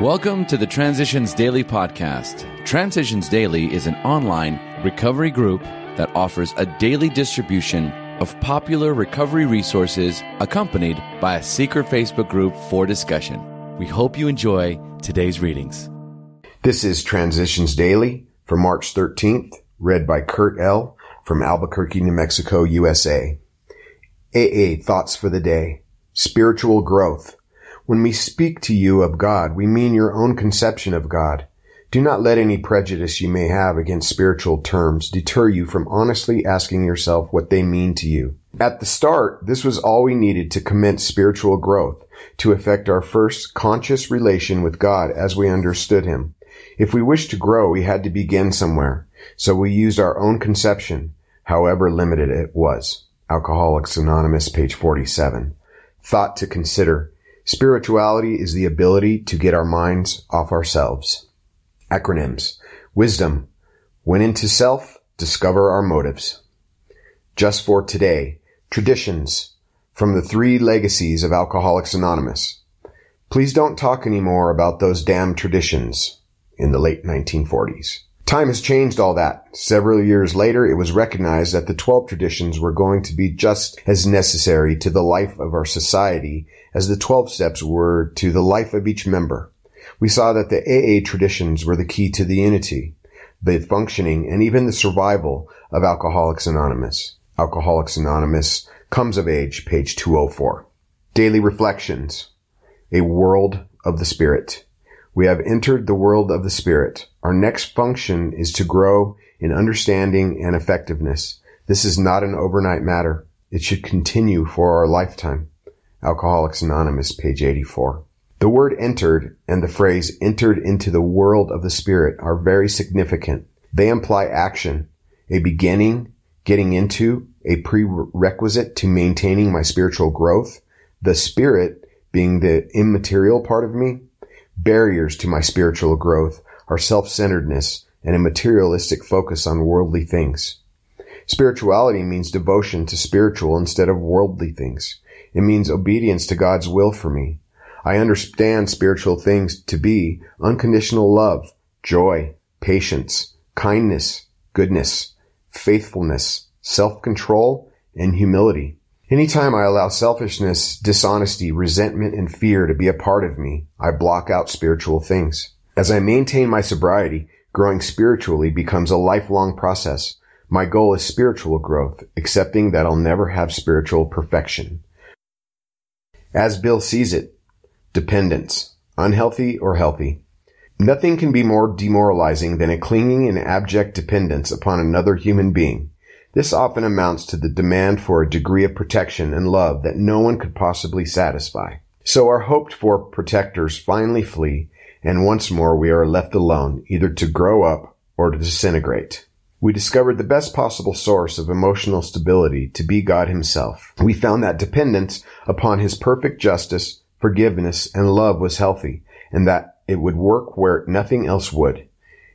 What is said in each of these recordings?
Welcome to the Transitions Daily podcast. Transitions Daily is an online recovery group that offers a daily distribution of popular recovery resources accompanied by a secret Facebook group for discussion. We hope you enjoy today's readings. This is Transitions Daily for March 13th, read by Kurt L. from Albuquerque, New Mexico, USA. AA Thoughts for the Day. Spiritual Growth. When we speak to you of God, we mean your own conception of God. Do not let any prejudice you may have against spiritual terms deter you from honestly asking yourself what they mean to you. At the start, this was all we needed to commence spiritual growth, to effect our first conscious relation with God as we understood Him. If we wished to grow, we had to begin somewhere, so we used our own conception, however limited it was. Alcoholics Anonymous, page 47. Thought to consider. Spirituality is the ability to get our minds off ourselves. Acronyms. Wisdom. Went into self, discover our motives. Just for today. Traditions. From the three legacies of Alcoholics Anonymous. Please don't talk anymore about those damn traditions in the late 1940s. Time has changed all that. Several years later, it was recognized that the 12 traditions were going to be just as necessary to the life of our society as the 12 steps were to the life of each member. We saw that the AA traditions were the key to the unity, the functioning, and even the survival of Alcoholics Anonymous. Alcoholics Anonymous comes of age, page 204. Daily Reflections. A World of the Spirit. We have entered the world of the Spirit. Our next function is to grow in understanding and effectiveness. This is not an overnight matter. It should continue for our lifetime. Alcoholics Anonymous, page 84. The word entered and the phrase entered into the world of the Spirit are very significant. They imply action, a beginning, getting into, a prerequisite to maintaining my spiritual growth, the Spirit being the immaterial part of me, Barriers to my spiritual growth are self-centeredness and a materialistic focus on worldly things. Spirituality means devotion to spiritual instead of worldly things. It means obedience to God's will for me. I understand spiritual things to be unconditional love, joy, patience, kindness, goodness, faithfulness, self-control, and humility. Anytime I allow selfishness, dishonesty, resentment, and fear to be a part of me, I block out spiritual things. As I maintain my sobriety, growing spiritually becomes a lifelong process. My goal is spiritual growth, accepting that I'll never have spiritual perfection. As Bill sees it, dependence, unhealthy or healthy. Nothing can be more demoralizing than a clinging and abject dependence upon another human being. This often amounts to the demand for a degree of protection and love that no one could possibly satisfy. So our hoped for protectors finally flee, and once more we are left alone, either to grow up or to disintegrate. We discovered the best possible source of emotional stability to be God Himself. We found that dependence upon His perfect justice, forgiveness, and love was healthy, and that it would work where nothing else would.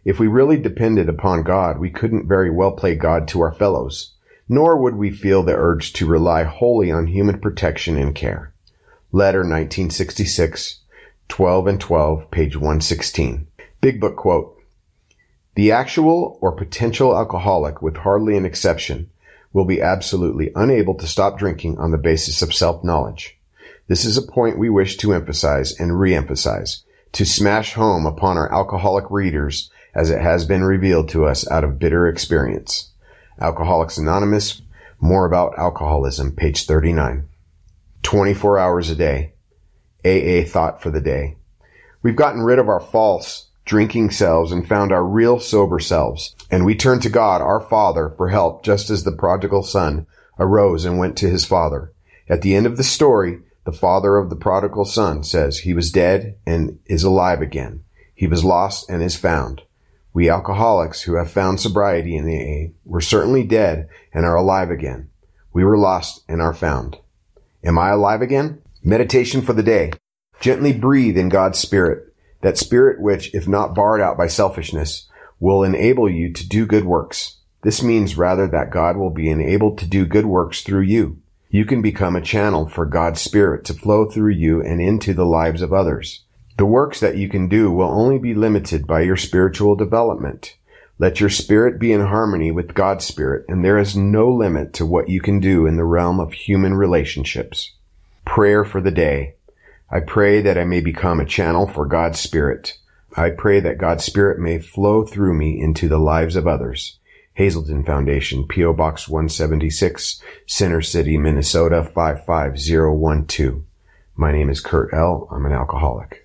If we really depended upon God, we couldn't very well play God to our fellows, nor would we feel the urge to rely wholly on human protection and care. Letter 1966, 12 and 12, page 116. Big Book quote. The actual or potential alcoholic, with hardly an exception, will be absolutely unable to stop drinking on the basis of self-knowledge. This is a point we wish to emphasize and re-emphasize, to smash home upon our alcoholic readers as it has been revealed to us out of bitter experience. Alcoholics Anonymous, more about alcoholism, page 39. 24 hours a day. AA thought for the day. We've gotten rid of our false drinking selves and found our real sober selves. And we turn to God, our Father, for help just as the prodigal son arose and went to his father. At the end of the story, the father of the prodigal son says he was dead and is alive again. He was lost and is found. We alcoholics who have found sobriety in the AA were certainly dead and are alive again. We were lost and are found. Am I alive again? Meditation for the day. Gently breathe in God's Spirit, that Spirit which, if not barred out by selfishness, will enable you to do good works. This means rather that God will be enabled to do good works through you. You can become a channel for God's Spirit to flow through you and into the lives of others. The works that you can do will only be limited by your spiritual development. Let your spirit be in harmony with God's spirit, and there is no limit to what you can do in the realm of human relationships. Prayer for the day. I pray that I may become a channel for God's spirit. I pray that God's spirit may flow through me into the lives of others. Hazelden Foundation, P.O. Box 176, Center City, Minnesota 55012. My name is Kurt L. I'm an alcoholic.